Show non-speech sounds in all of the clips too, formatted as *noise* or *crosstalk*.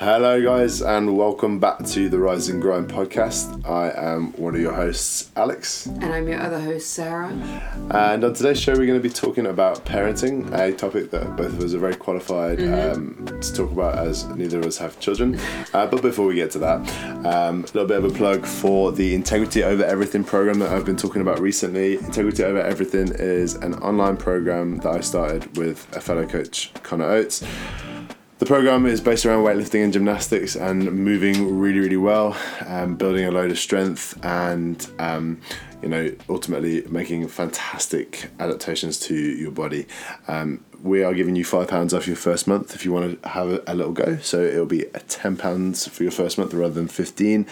Hello, guys, and welcome back to the Rise and Grind podcast. I am one of your hosts, Alex, And I'm your other host, Sarah. and on today's show, we're going to be talking about parenting, a topic that both of us are very qualified um, to talk about as neither of us have children. *laughs* Uh, but before we get to that, um, a little bit of a plug for the Integrity Over Everything program that I've been talking about recently. Integrity Over Everything is an online program that I started with a fellow coach, Connor Oates. The program is based around weightlifting and gymnastics and moving really, really well, um, building a load of strength and, um, you know, ultimately making fantastic adaptations to your body. Um, we are giving you £5 off your first month if you want to have a, little go. So it'll be £10 for your first month rather than 15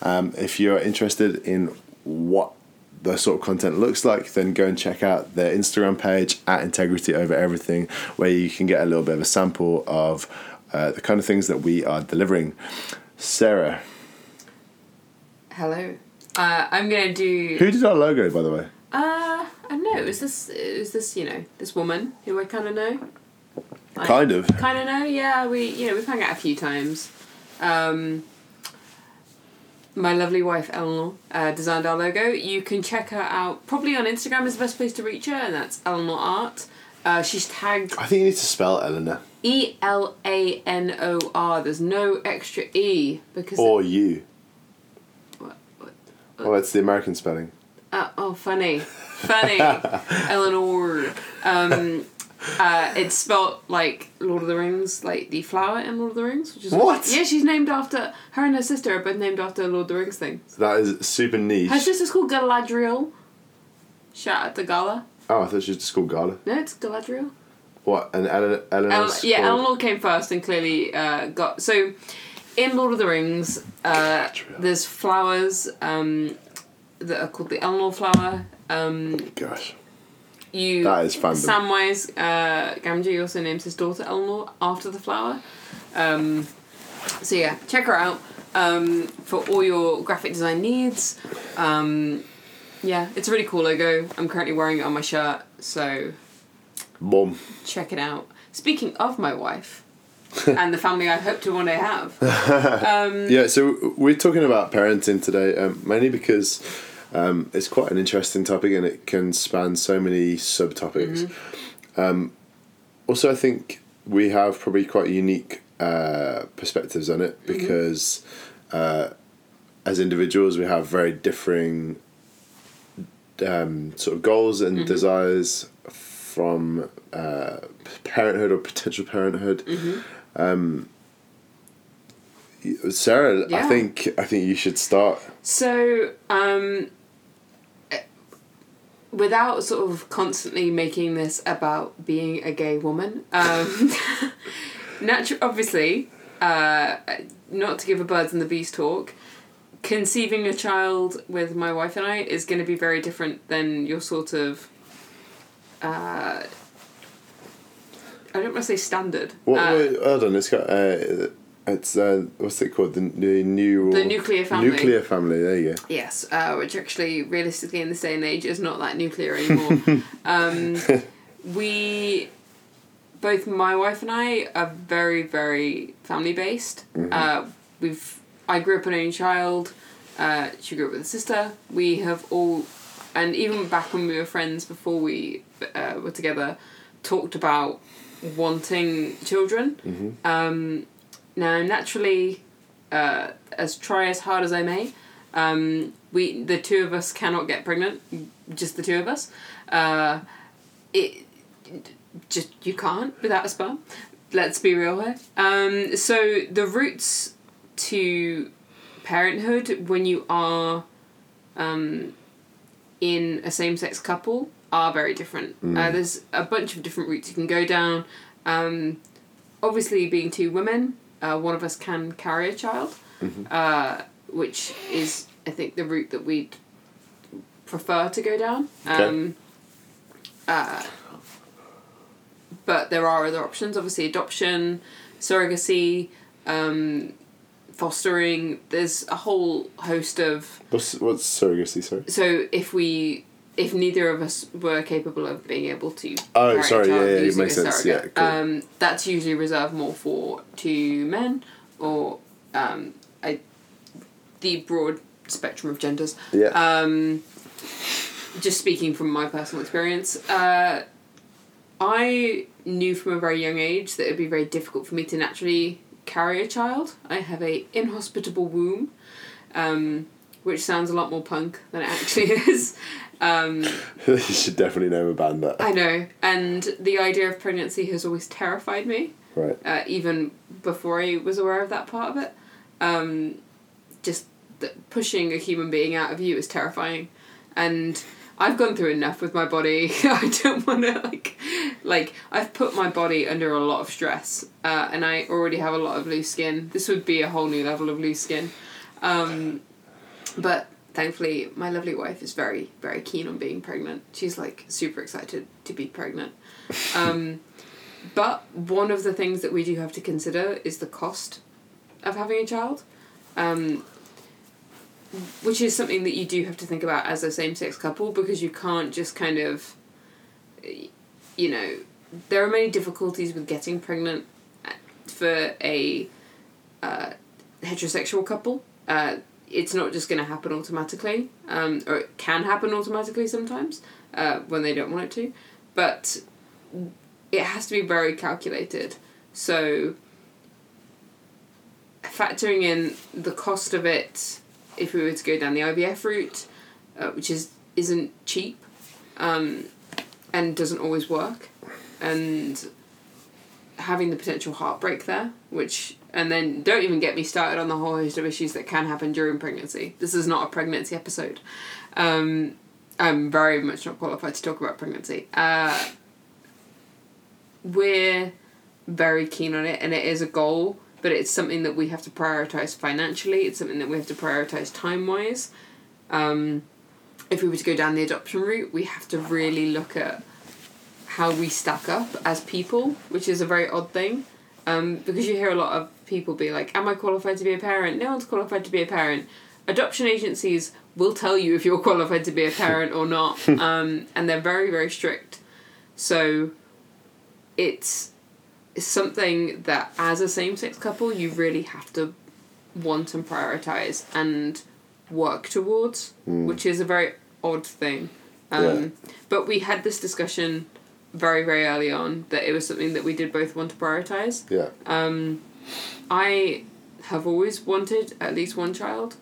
um, If you're interested in what the sort of content looks like, then go and check out their Instagram page at Integrity Over Everything, where you can get a little bit of a sample of uh, the kind of things that we are delivering. Sarah, Hello. Uh, I'm gonna do. who did our logo, by the way? Uh, I don't know. It was this? It was this? You know, this woman who I kind of know. Kind of. Kind of know. Yeah, we you know we've hung out a few times. Um, my lovely wife Elanor uh, designed our logo. You can check her out. Probably on Instagram is the best place to reach her, and that's Elanor Art. Uh, she's tagged I think you need to spell Elanor E L A N O R. There's no extra E because. or you. What- what- Oh, it's the American spelling. Uh, oh, funny, funny, *laughs* Elanor. Um, uh, it's spelled like Lord of the Rings, like the flower in Lord of the Rings, which is What? Yeah, she's named after her and her sister are both named after Lord of the Rings thing. That is super niche. Her sister's called Galadriel. Shout out to Gala. Oh, I thought she was just called Gala. No, it's Galadriel. What? And Ele- Elanor? El- yeah, Elanor came first and clearly uh, got so. In Lord of the Rings, uh, there's flowers um, that are called the Elanor flower. Um, Gosh. You That is fandom. Samwise uh, Gamgee also names his daughter Elanor after the flower. Um, so yeah, check her out um, for all your graphic design needs. Um, yeah, it's a really cool logo. I'm currently wearing it on my shirt, so Mom. check it out. Speaking of my wife *laughs* and the family I hope to one day have, *laughs* um, Yeah, so we're talking about parenting today, um, mainly because um, it's quite an interesting topic and it can span so many subtopics. Um, also, I think we have probably quite unique uh, perspectives on it because uh, as individuals, we have very differing um, sort of goals and desires from uh, parenthood or potential parenthood. Um, Sarah, I think I think you should start. So, um, without sort of constantly making this about being a gay woman, um, *laughs* natu- obviously, uh, not to give a birds and the bees talk, conceiving a child with my wife and I is going to be very different than your sort of. Uh, I don't want to say standard. What? Uh, wait, hold on, it's got. Uh, it's uh, what's it called? The, the new. The nuclear family. Nuclear family. There you go. Yes, uh, which actually, realistically, in this day and age, is not that nuclear anymore. *laughs* um, we, both my wife and I, are very, very family based. Uh, we've, I grew up an only child. Uh, she grew up with a sister. We have all, and even back when we were friends before we uh, were together, talked about wanting children. Um, now, naturally, uh, as try as hard as I may, um, we the two of us cannot get pregnant. Just the two of us. Uh, it just you can't without a sperm. Let's be real here. Um, so the routes to parenthood when you are um, in a same sex couple are very different. Uh, there's a bunch of different routes you can go down. Um, obviously, being two women, uh, one of us can carry a child, uh, which is, I think, the route that we'd prefer to go down. Okay. Um, uh, but there are other options, obviously, adoption, surrogacy, um, fostering. There's a whole host of What's what's surrogacy? Sorry. so if we if neither of us were capable of being able to Oh, carry a sorry, child yeah, yeah, it makes sense, yeah, cool. um, that's usually reserved more for two men or um, I, the broad spectrum of genders. Yeah. Um, just speaking from my personal experience, uh, I knew from a very young age that it'd be very difficult for me to naturally carry a child. I have a inhospitable womb, um, which sounds a lot more punk than it actually *laughs* is. Um, *laughs* you should definitely name a band that. I know, and the idea of pregnancy has always terrified me, Right. uh, even before I was aware of that part of it. Um, just pushing a human being out of you is terrifying, and I've gone through enough with my body. *laughs* I don't want to like, like I've put my body under a lot of stress, uh, and I already have a lot of loose skin. This would be a whole new level of loose skin, um, but thankfully my lovely wife is very very keen on being pregnant. She's like super excited to be pregnant. Um, *laughs* but one of the things that we do have to consider is the cost of having a child. Um, which is something that you do have to think about as a same sex couple because you can't just kind of, you know, there are many difficulties with getting pregnant for a uh, heterosexual couple. Uh, it's not just going to happen automatically, um, or it can happen automatically sometimes uh, when they don't want it to, but it has to be very calculated. So, factoring in the cost of it if we were to go down the IVF route, uh, which is isn't cheap, um, and doesn't always work, and having the potential heartbreak there, which and then don't even get me started on the whole host of issues that can happen during pregnancy. This is not a pregnancy episode. Um, I'm very much not qualified to talk about pregnancy. Uh, we're very keen on it, and it is a goal but it's something that we have to prioritize financially. It's something that we have to prioritize time wise. Um, if we were to go down the adoption route, we have to really look at how we stack up as people, which is a very odd thing. Um, because you hear a lot of people be like, Am I qualified to be a parent? No one's qualified to be a parent. Adoption agencies will tell you if you're qualified to be a parent or not, *laughs* um, and they're very, very strict. So it's something that as a same sex couple you really have to want and prioritize and work towards, which is a very odd thing. Um, Yeah. But we had this discussion very very early on that it was something that we did both want to prioritize. Yeah. Um, I have always wanted at least one child.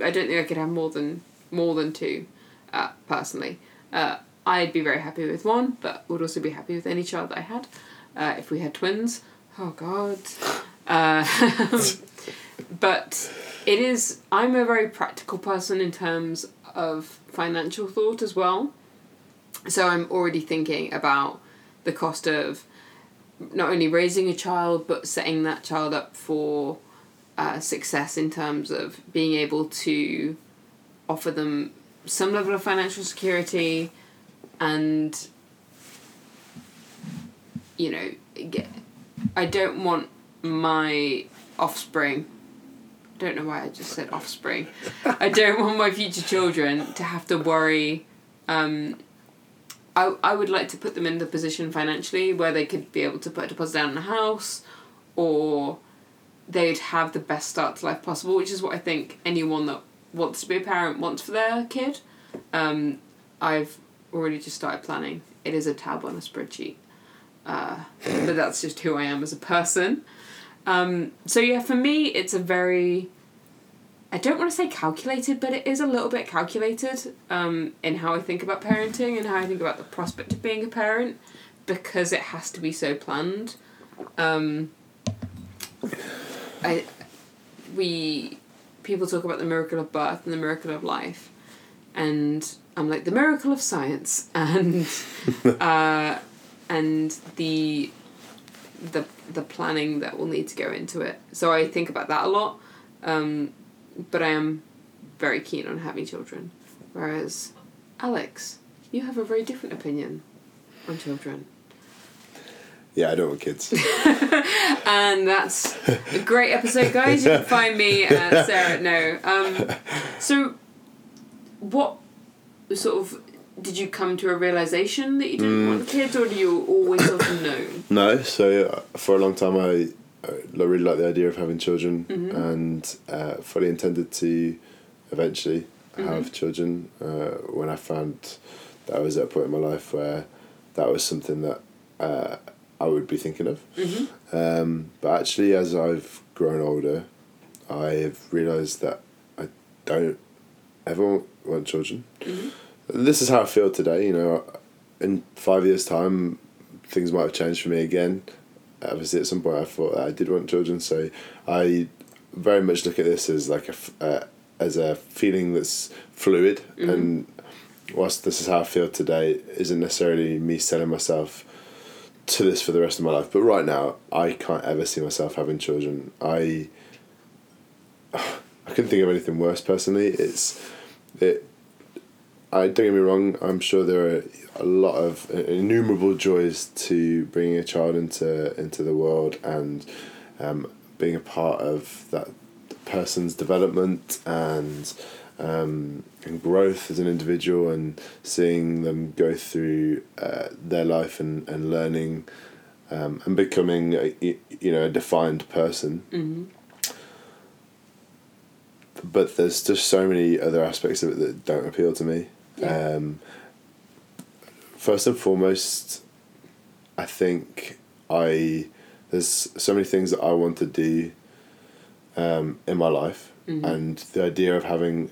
I don't think I could have more than more than two, uh, personally. Uh, I'd be very happy with one, but would also be happy with any child that I had. Uh, if we had twins, oh god. Uh, *laughs* but it is. I'm a very practical person in terms of financial thought as well. So I'm already thinking about the cost of not only raising a child but setting that child up for uh, success in terms of being able to offer them some level of financial security and you know get, i don't want my offspring don't know why i just said offspring. I don't want my future children to have to worry um, I, I would like to put them in the position financially where they could be able to put a deposit down on a house or they'd have the best start to life possible, which is what I think anyone that wants to be a parent wants for their kid. Um, I've already just started planning. It is a tab on a spreadsheet. Uh, but that's just who I am as a person. Um, so yeah, for me, it's a very I don't want to say calculated, but it is a little bit calculated um, in how I think about parenting and how I think about the prospect of being a parent because it has to be so planned. Um, I, we, people talk about the miracle of birth and the miracle of life, and I'm like the miracle of science *laughs* and, *laughs* uh, and the, the the planning that will need to go into it. So I think about that a lot. Um, but I am very keen on having children. Whereas, Alex, you have a very different opinion on children. Yeah, I don't want kids. *laughs* And that's a great episode, guys. You can *laughs* find me at Sarah No. Um, so, what sort of did you come to a realization that you didn't want kids, or do you always sort of know? no, so uh, for a long time I I really like the idea of having children Mm-hmm. and uh, fully intended to eventually Mm-hmm. have children uh, when I found that I was at a point in my life where that was something that uh, I would be thinking of. Mm-hmm. Um, but actually, as I've grown older, I have realised that I don't ever want children. Mm-hmm. This is how I feel today. You know, in five years' time, things might have changed for me again. Obviously, at some point, I thought that I did want children, so I very much look at this as like a uh, as a feeling that's fluid. And whilst this is how I feel today, isn't necessarily me selling myself to this for the rest of my life. But right now, I can't ever see myself having children. I *sighs* I couldn't think of anything worse personally. It's it. I don't get me wrong. I'm sure there are a lot of innumerable joys to bringing a child into into the world and um, being a part of that person's development and um, and growth as an individual and seeing them go through uh, their life and and learning um, and becoming a, you know a defined person Mm-hmm. but there's just so many other aspects of it that don't appeal to me. Yeah. Um, first and foremost, I think I there's so many things that I want to do um, in my life, Mhm. and the idea of having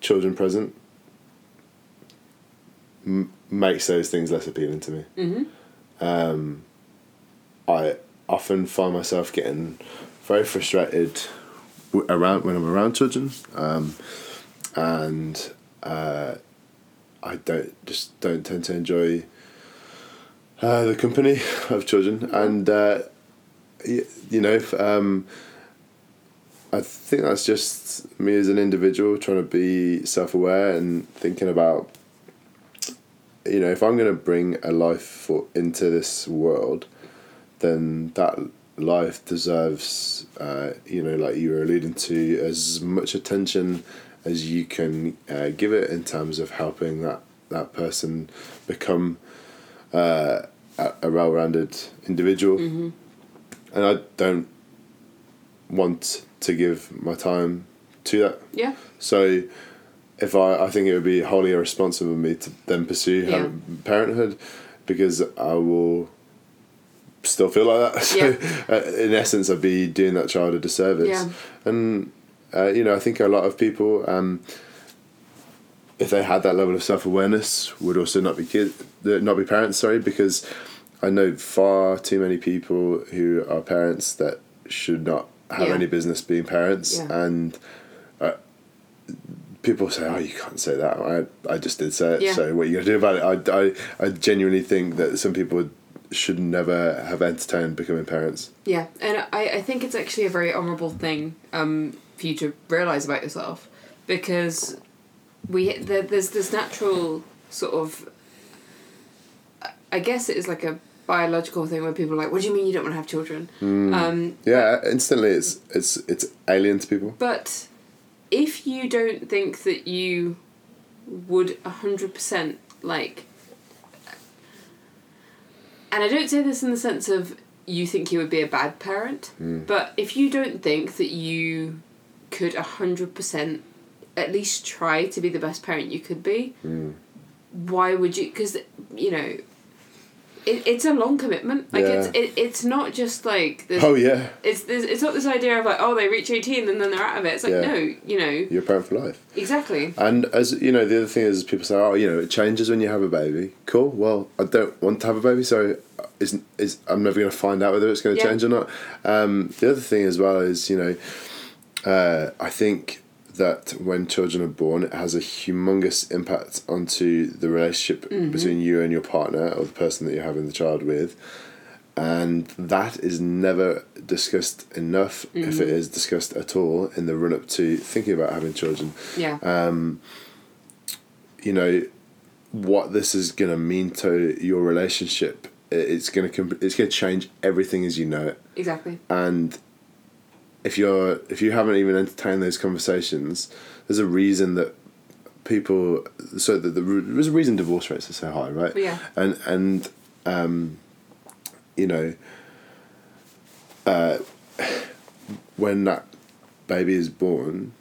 children present m- makes those things less appealing to me. Mm-hmm. Um, I often find myself getting very frustrated w- around when I'm around children, um, and uh, I don't just don't tend to enjoy uh, the company *laughs* of children, and uh, y- you know. Um, I think that's just me as an individual trying to be self aware and thinking about you know, if I'm going to bring a life for, into this world, then that life deserves, uh, you know, like you were alluding to, as much attention as you can uh, give it in terms of helping that, that person become uh, a, a well rounded individual. Mm-hmm. And I don't want to give my time to that. Yeah. So, if I, I think it would be wholly irresponsible of me to then pursue Yeah. parenthood, because I will still feel like that. So, *laughs* uh, in essence, I'd be doing that child a disservice. Yeah. And uh, you know, I think a lot of people, um, if they had that level of self awareness, would also not be kid, not be parents. Sorry, because I know far too many people who are parents that should not have Yeah. any business being parents, Yeah. and uh, people say, "Oh, you can't say that." I I just did say it. Yeah. So what are you gonna do about it? I, I I genuinely think that some people should never have entertained becoming parents. Yeah, and I, I think it's actually a very honourable thing um, for you to realise about yourself because we there, there's this natural sort of I guess it is like a biological thing where people are like, what do you mean you don't want to have children? Um, Yeah, instantly it's it's it's alien to people. but if you don't think that you would 100% like and I don't say this in the sense of you think you would be a bad parent, but if you don't think that you could 100% at least try to be the best parent you could be, why would you? Because, you know, it, it's a long commitment. Like, it's, it, it's not just like this. Oh yeah, It's, this, it's not this idea of like, oh, they reach 18 and then they're out of it. It's like, Yeah. no, you know, you're a parent for life. exactly. And as you know, the other thing is people say, "Oh, you know, it changes when you have a baby." Cool. Well, I don't want to have a baby, so is is I'm never going to find out whether it's going to Yeah. change or not. Um, the other thing as well is you know, uh, I think that when children are born, it has a humongous impact onto the relationship between you and your partner or the person that you're having the child with. And that is never discussed enough, if it is discussed at all, in the run up to thinking about having children Yeah. um, you know what this is going to mean to your relationship it's going to it's going to change everything as you know it exactly. and if you're if you haven't even entertained those conversations there's a reason that people so that the, there's a reason divorce rates are so high right Yeah. and and um, you know uh, when that baby is born,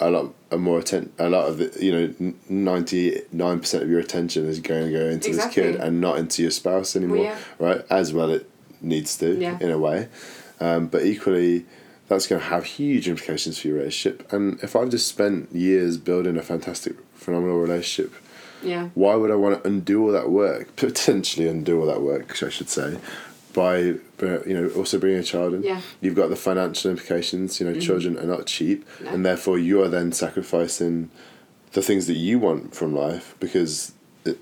a lot a more atten- a lot of the you know ninety nine percent of your attention is going to go into Exactly. this kid and not into your spouse anymore, yeah. right? As well, it needs to Yeah. in a way, um, but equally. That's going to have huge implications for your relationship. And if I've just spent years building a fantastic, phenomenal relationship Yeah. why would I want to undo all that work? *laughs* Potentially undo all that work, I should say, by you know also bringing a child in. Yeah. You've got the financial implications. You know, children are not cheap, No. and therefore you are then sacrificing the things that you want from life because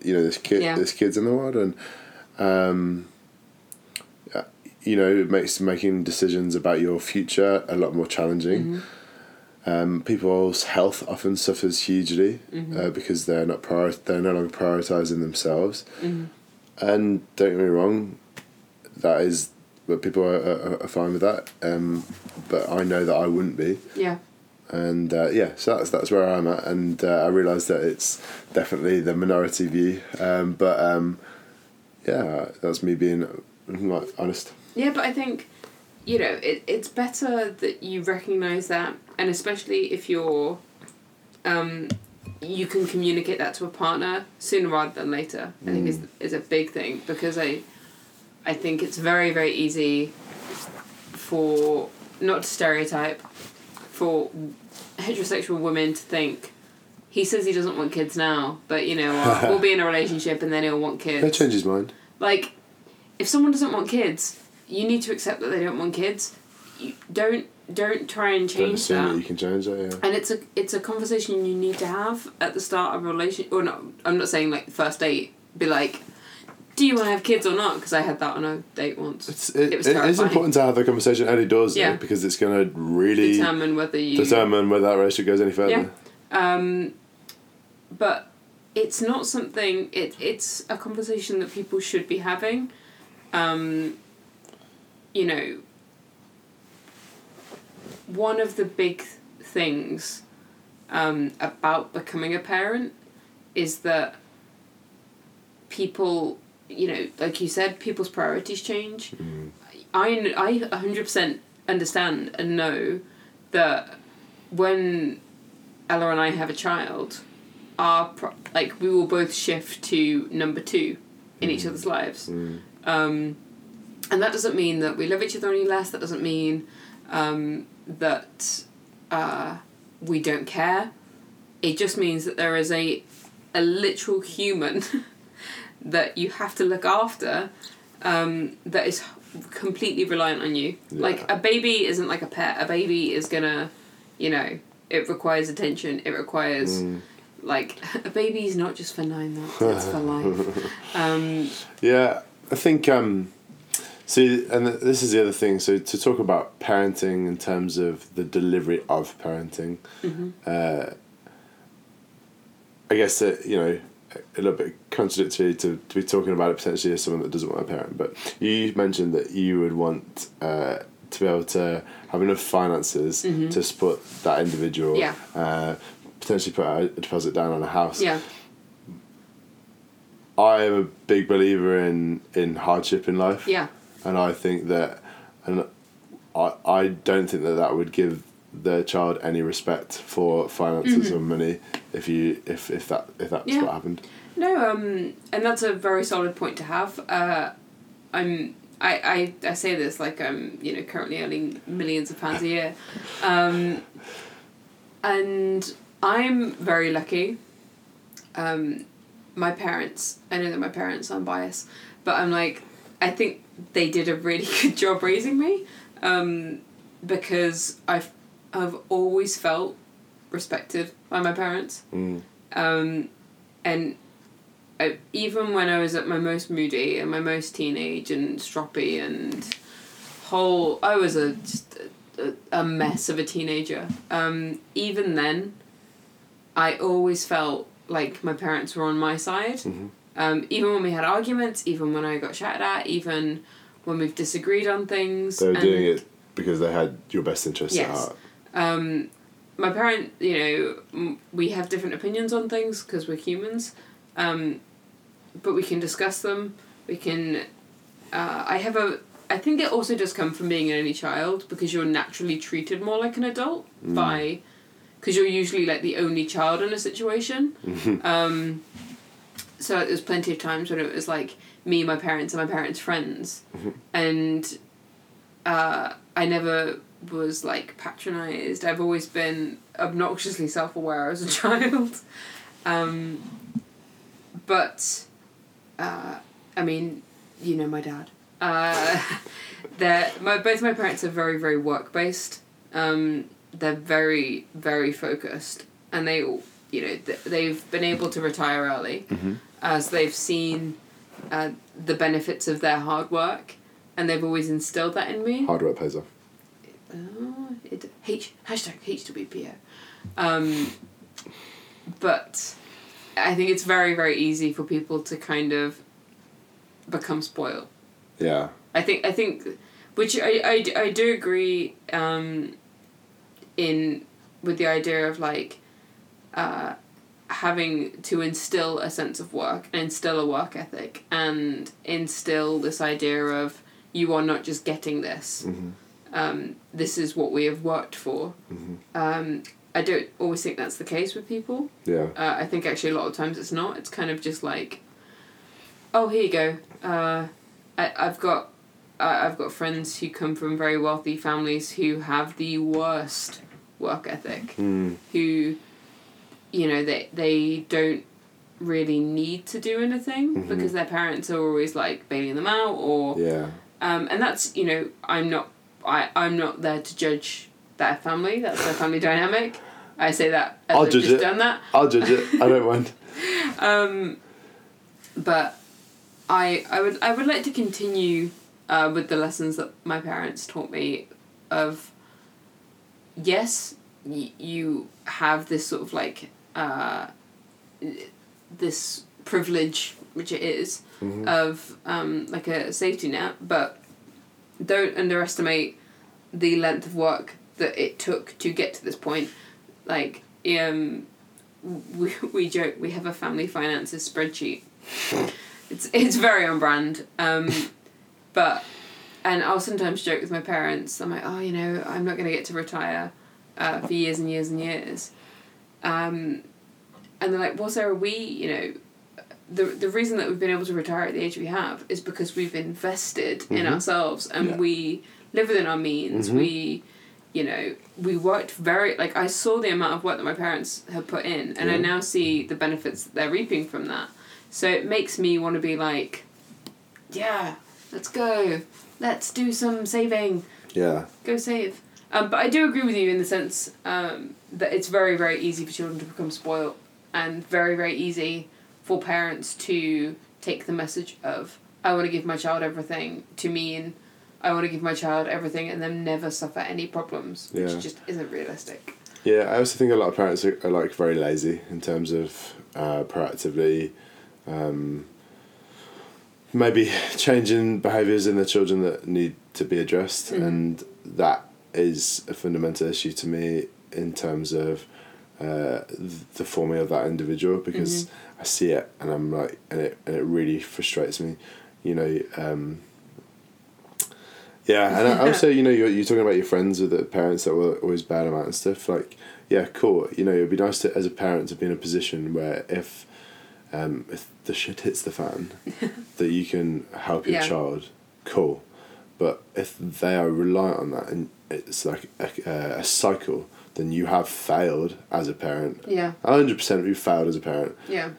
you know this kid, Yeah. this kid's in the world, and um, you know it makes making decisions about your future a lot more challenging. Mm-hmm. Um, people's health often suffers hugely Mm-hmm. uh, because they're not prior- they're no longer prioritizing themselves. Mm-hmm. And don't get me wrong, that is, but people are, are, are fine with that. Um, but I know that I wouldn't be, Yeah. and uh, yeah, so that's that's where I'm at, and uh, I realise that it's definitely the minority view. Um, but um, yeah, that's me being like honest. Yeah, but I think, you know, it, it's better that you recognise that, and especially if you're, um, you can communicate that to a partner sooner rather than later. I think is is a big thing because I, I think it's very very easy, for not to stereotype, for heterosexual women to think. He says he doesn't want kids now, but you know we'll be in a *laughs* relationship and then he'll want kids. He'll change his mind. Like, if someone doesn't want kids, you need to accept that they don't want kids. You don't don't try and change that that. you can change that. Yeah. And it's a it's a conversation you need to have at the start of a relationship. Or not, I'm not saying like the first date. Be like, do you want to have kids or not? Because I had that on a date once. It's, it, It was it is important to have the conversation early doors though, Yeah. because it's going to really Determine whether you. determine whether that relationship goes any further. Yeah. Um, but it's not something. It it's a conversation that people should be having. Um, you know. One of the big things um, about becoming a parent is that people, you know, like you said, people's priorities change. I I hundred percent understand and know that when Ella and I have a child, our pro- like we will both shift to number two in each other's lives, um, and that doesn't mean that we love each other any less. That doesn't mean um, that uh, we don't care. It just means that there is a a literal human *laughs* that you have to look after um, that is completely reliant on you. Yeah. Like a baby isn't like a pet. A baby is gonna, you know, it requires attention. It requires like *laughs* a baby's not just for nine months. It's for life. *laughs* Um, Yeah, I think. Um, see, and this is the other thing. So to talk about parenting in terms of the delivery of parenting, uh, I guess that you know a little bit contradictory to, to be talking about it potentially as someone that doesn't want a parent. But you mentioned that you would want uh, to be able to have enough finances to support that individual. Yeah. Uh, potentially put a deposit down on a house. yeah. I am a big believer in in hardship in life. Yeah. And I think that, and I I don't think that that would give their child any respect for finances or money if you if if that if that's Mm-hmm. Yeah. what happened. No, um, and that's a very solid point to have. Uh, I'm. I, I, I say this like I'm you know currently earning millions of pounds a year, *laughs* um, and I'm very lucky. Um, my parents, I know that my parents, I'm biased, but I'm like, I think they did a really *laughs* good job raising me, um, because I've I've always felt respected by my parents, Mm. um, and I, even when I was at my most moody and my most teenage and stroppy and whole, I was a just a, a mess of a teenager. Um, even then, I always felt like my parents were on my side. Mm-hmm. Um, even when we had arguments, even when I got shouted at, even when we've disagreed on things. They were doing it because they had your best interests at heart. um, my parent, you know, we have different opinions on things because we're humans, um, but we can discuss them. We can. Uh, I have a I think it also does come from being an only child because you're naturally treated more like an adult by, because you're usually like the only child in a situation. *laughs* Um, so there's plenty of times when it was like me, my parents, and my parents' friends, and uh, I never was like patronized. I've always been obnoxiously self aware as a *laughs* child. Um, but, uh, I mean, you know my dad. Uh, *laughs* they're, my, both my parents are very, very work based. Um, they're very, very focused. And they, all- you know, th- they've been able to retire early as they've seen uh, the benefits of their hard work. And they've always instilled that in me. Hard work pays off. Oh, it, H hashtag HWPO. Um, but I think it's very very easy for people to kind of become spoiled. Yeah. I think I think, which I, I, I do agree. Um, in with the idea of like, uh, having to instill a sense of work and instill a work ethic and instill this idea of you are not just getting this. Mm-hmm. Um, this is what we have worked for. Mm-hmm. Um, I don't always think that's the case with people. Yeah. Uh, I think actually a lot of times it's not. It's kind of just like, oh, here you go. Uh, I, I've got, I I've got friends who come from very wealthy families who have the worst work ethic. Mm. Who, you know, they they don't really need to do anything Mhm. because their parents are always like bailing them out or Yeah. um, and that's you know I'm not I I'm not there to judge their family. That's their family dynamic. I say that I'll I've judge just it. done that. I'll judge it. I don't mind. *laughs* Um, but I I would I would like to continue uh, with the lessons that my parents taught me of yes y- you have this sort of like uh, this privilege which it is Mhm. of um, like a safety net but don't underestimate the length of work that it took to get to this point. Like um we, *laughs* we joke we have a family finances spreadsheet. It's it's very on brand um *laughs* but and I'll sometimes joke with my parents I'm like oh you know I'm not going to get to retire uh, for years and years and years um and they're like well Sarah we you know the the reason that we've been able to retire at the age we have is because we've invested in Mhm. ourselves and Yeah. we live within our means Mhm. we you know we worked very like i saw the amount of work that my parents have put in and i now see the benefits that they're reaping from that so it makes me want to be like yeah let's go let's do some saving Yeah. go save um, but i do agree with you in the sense um, that it's very very easy for children to become spoiled and very very easy for parents to take the message of i want to give my child everything to mean i want to give my child everything and then never suffer any problems which Yeah. just isn't realistic Yeah, I also think a lot of parents are, are like very lazy in terms of uh, proactively um, maybe changing behaviours in their children that need to be addressed, Mhm. and that is a fundamental issue to me in terms of uh, the forming of that individual because I see it and I'm like, and it and it really frustrates me, you know. Um, yeah, and I also, *laughs* you know, you're, you're talking about your friends with the parents that were always bad about and stuff. Like, yeah, cool. You know, it'd be nice to, as a parent, to be in a position where if, um, if the shit hits the fan, *laughs* that you can help your Yeah. child. Cool, but if they are reliant on that and it's like a, a cycle, then you have failed as a parent. yeah hundred percent, you failed as a parent yeah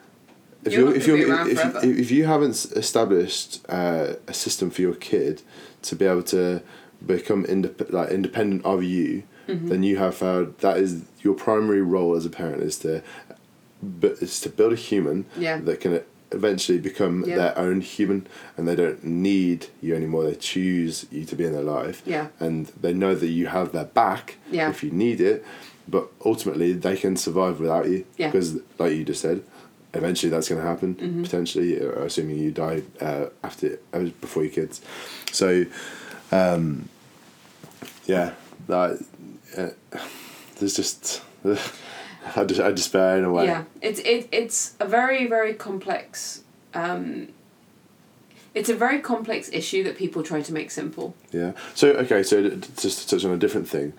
if You're you're, if you're be if, if you haven't established uh, a system for your kid to be able to become indep- like independent of you, Mm-hmm. then you have failed. That is your primary role as a parent is to, but is to build a human Yeah. that can eventually become Yeah. their own human, and they don't need you anymore. They choose you to be in their life, yeah and they know that you have their back Yeah. if you need it. But ultimately, they can survive without you Yeah. because, like you just said, eventually that's going to happen. Mhm. Potentially, uh, assuming you die uh, after uh, before your kids. So, um, yeah, that uh, there's just *laughs* I just I despair in a way. Yeah, it's it, it's a very very complex. Um, it's a very complex issue that people try to make simple. Yeah. So okay. So just to touch on a different thing,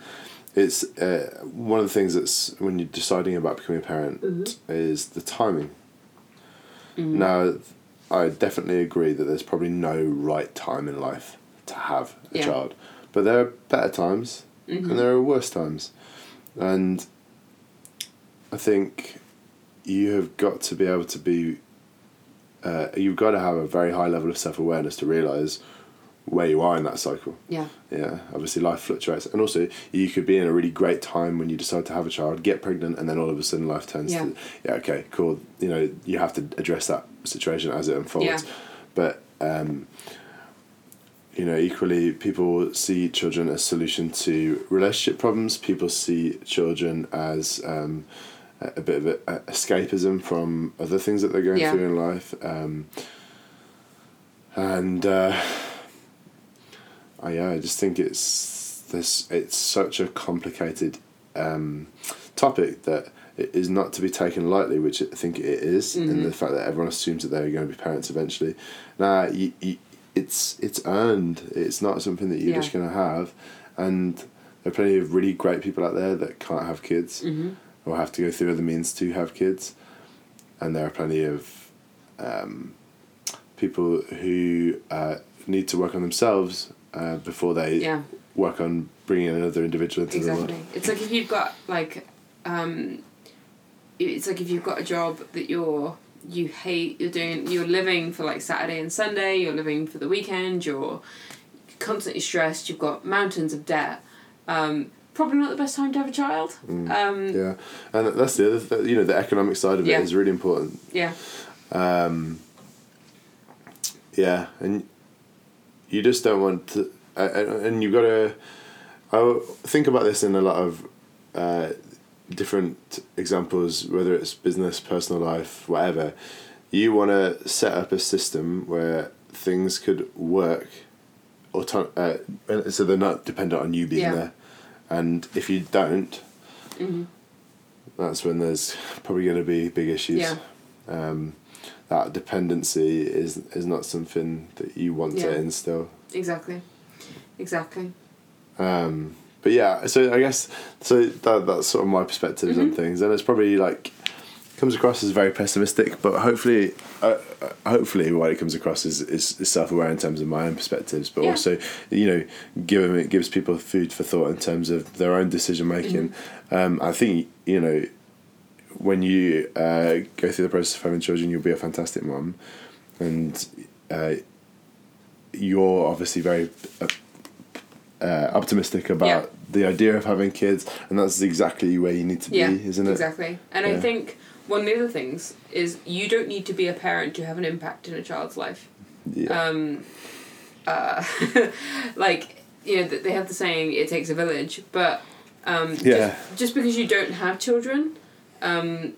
it's uh, one of the things that's when you're deciding about becoming a parent Mm-hmm. is the timing. Now, I definitely agree that there's probably no right time in life to have a Yeah. child, but there are better times Mm-hmm. and there are worse times, and I think you have got to be able to be. Uh, you've got to have a very high level of self awareness to realize where you are in that cycle. Yeah. Yeah, obviously life fluctuates, and also you could be in a really great time when you decide to have a child, get pregnant, and then all of a sudden life turns Yeah. to yeah, okay, cool. You know, you have to address that situation as it unfolds. Yeah. But um, you know, equally, people see children as solution to relationship problems. People see children as um, a, a bit of a, escapism from other things that they're going Yeah. through in life. Um, and uh, I, yeah, I just think it's this. It's such a complicated um, topic that it is not to be taken lightly, which I think it is, and the fact that everyone assumes that they're going to be parents eventually. Nah, you, you, it's it's earned. It's not something that you're Yeah. just going to have, and there are plenty of really great people out there that can't have kids Mm-hmm. Or have to go through other means to have kids, and there are plenty of um, people who uh, need to work on themselves uh, before they Yeah. work on bringing another individual into the world. It's like if you've got like, um, it's like if you've got a job that you're you hate, you're doing, you're living for like Saturday and Sunday, you're living for the weekend, you're constantly stressed, you've got mountains of debt. Um, probably not the best time to have a child. Um, Yeah, and that's the other. Th- you know, the economic side of Yeah. it is really important. yeah. Um, yeah, and you just don't want to, uh, and you've got to. I think about this in a lot of uh, different examples, whether it's business, personal life, whatever. You want to set up a system where things could work, auton- uh, so they're not dependent on you being Yeah. there. And if you don't, Mm-hmm. that's when there's probably going to be big issues. Yeah. Um, that dependency is is not something that you want Yeah. to instill. Exactly. Exactly. Um, but yeah, so I guess so that that's sort of my perspectives Mm-hmm. on things, and it's probably like comes across as very pessimistic, but hopefully, uh, uh, hopefully, what it comes across is is, is self aware in terms of my own perspectives, but Yeah. also you know, given it gives people food for thought in terms of their own decision making. Mm-hmm. Um, I think you know when you uh, go through the process of having children, you'll be a fantastic mom, and uh, you're obviously very uh, uh, optimistic about Yeah. the idea of having kids, and that's exactly where you need to Yeah. be, isn't it? Exactly. And I think one of the other things is you don't need to be a parent to have an impact in a child's life. Yeah. um, uh, *laughs* like you know they have the saying it takes a village but um, Yeah. just, just because you don't have children um,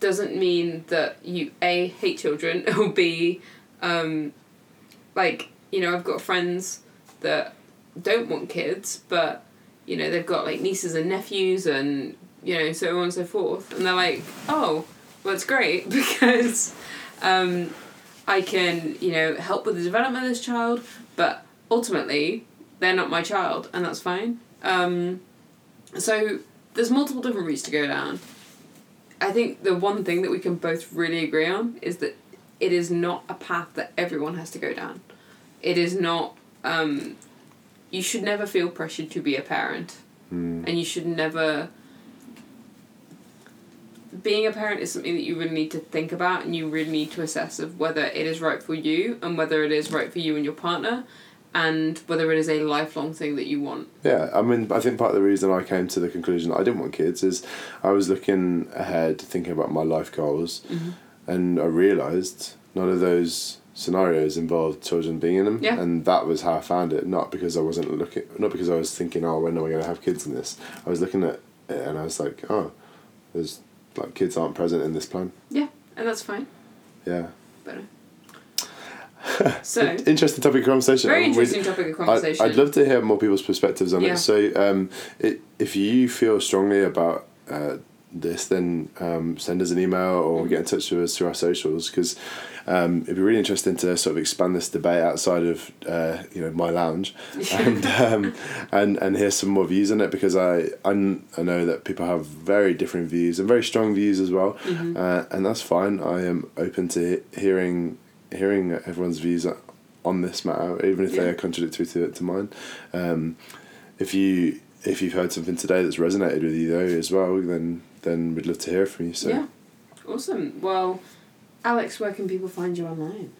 doesn't mean that you a hate children *laughs* or b um, like you know i've got friends that don't want kids but you know they've got like nieces and nephews and you know so on and so forth and they're like oh well it's great *laughs* because um, I can, you know, help with the development of this child, but ultimately, they're not my child, and that's fine. Um, so there's multiple different routes to go down. I think the one thing that we can both really agree on is that it is not a path that everyone has to go down. It is not. Um, you should never feel pressured to be a parent, and you should never being a parent is something that you really need to think about and you really need to assess of whether it is right for you and whether it is right for you and your partner and whether it is a lifelong thing that you want. Yeah, I mean, I think part of the reason I came to the conclusion that I didn't want kids is I was looking ahead, thinking about my life goals, Mm-hmm. and I realised none of those scenarios involved children being in them, Yeah. and that was how I found it. Not because I wasn't looking, not because I was thinking, oh, when am I going to have kids in this? I was looking at it and I was like, oh, there's like kids aren't present in this plan. Yeah, and that's fine. Yeah. But *laughs* so Interesting topic of conversation. very interesting topic of conversation. I, I'd love to hear more people's perspectives on Yeah. it. So, um, it, if you feel strongly about uh, this, then um, send us an email or get in touch with us through our socials because um, it'd be really interesting to sort of expand this debate outside of uh, you know my lounge *laughs* and um, and and hear some more views on it because I I, I know that people have very different views and very strong views as well, uh, and that's fine. I am open to hearing hearing everyone's views on this matter, even if they are contradictory to to mine. Um, if you if you've heard something today that's resonated with you though as well, then then we'd love to hear from you. So Yeah. Awesome. Well, Alex, where can people find you online?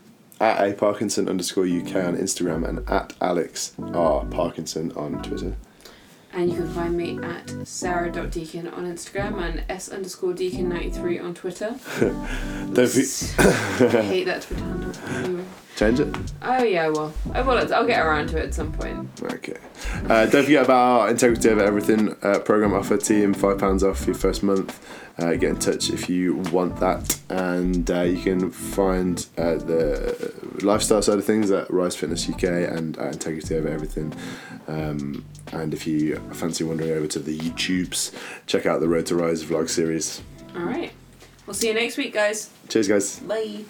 at a Parkinson underscore UK on Instagram and at Alex R Parkinson on Twitter. And you can find me at sarah.deakin on Instagram and s underscore deakin93 on Twitter. *laughs* Don't be- I hate that Twitter handle. Anyway. Change it. Oh yeah, well, I will. I'll get around to it at some point. Okay. Uh, don't forget about our Integrity Over Everything uh, program offer team, £5 off your first month. Uh, get in touch if you want that. And uh, you can find uh, the lifestyle side of things at Rise Fitness UK and at Integrity Over Everything. Um, and if you fancy wandering over to the YouTubes, check out the Road to Rise vlog series. All right. We'll see you next week, guys. Cheers, guys. Bye.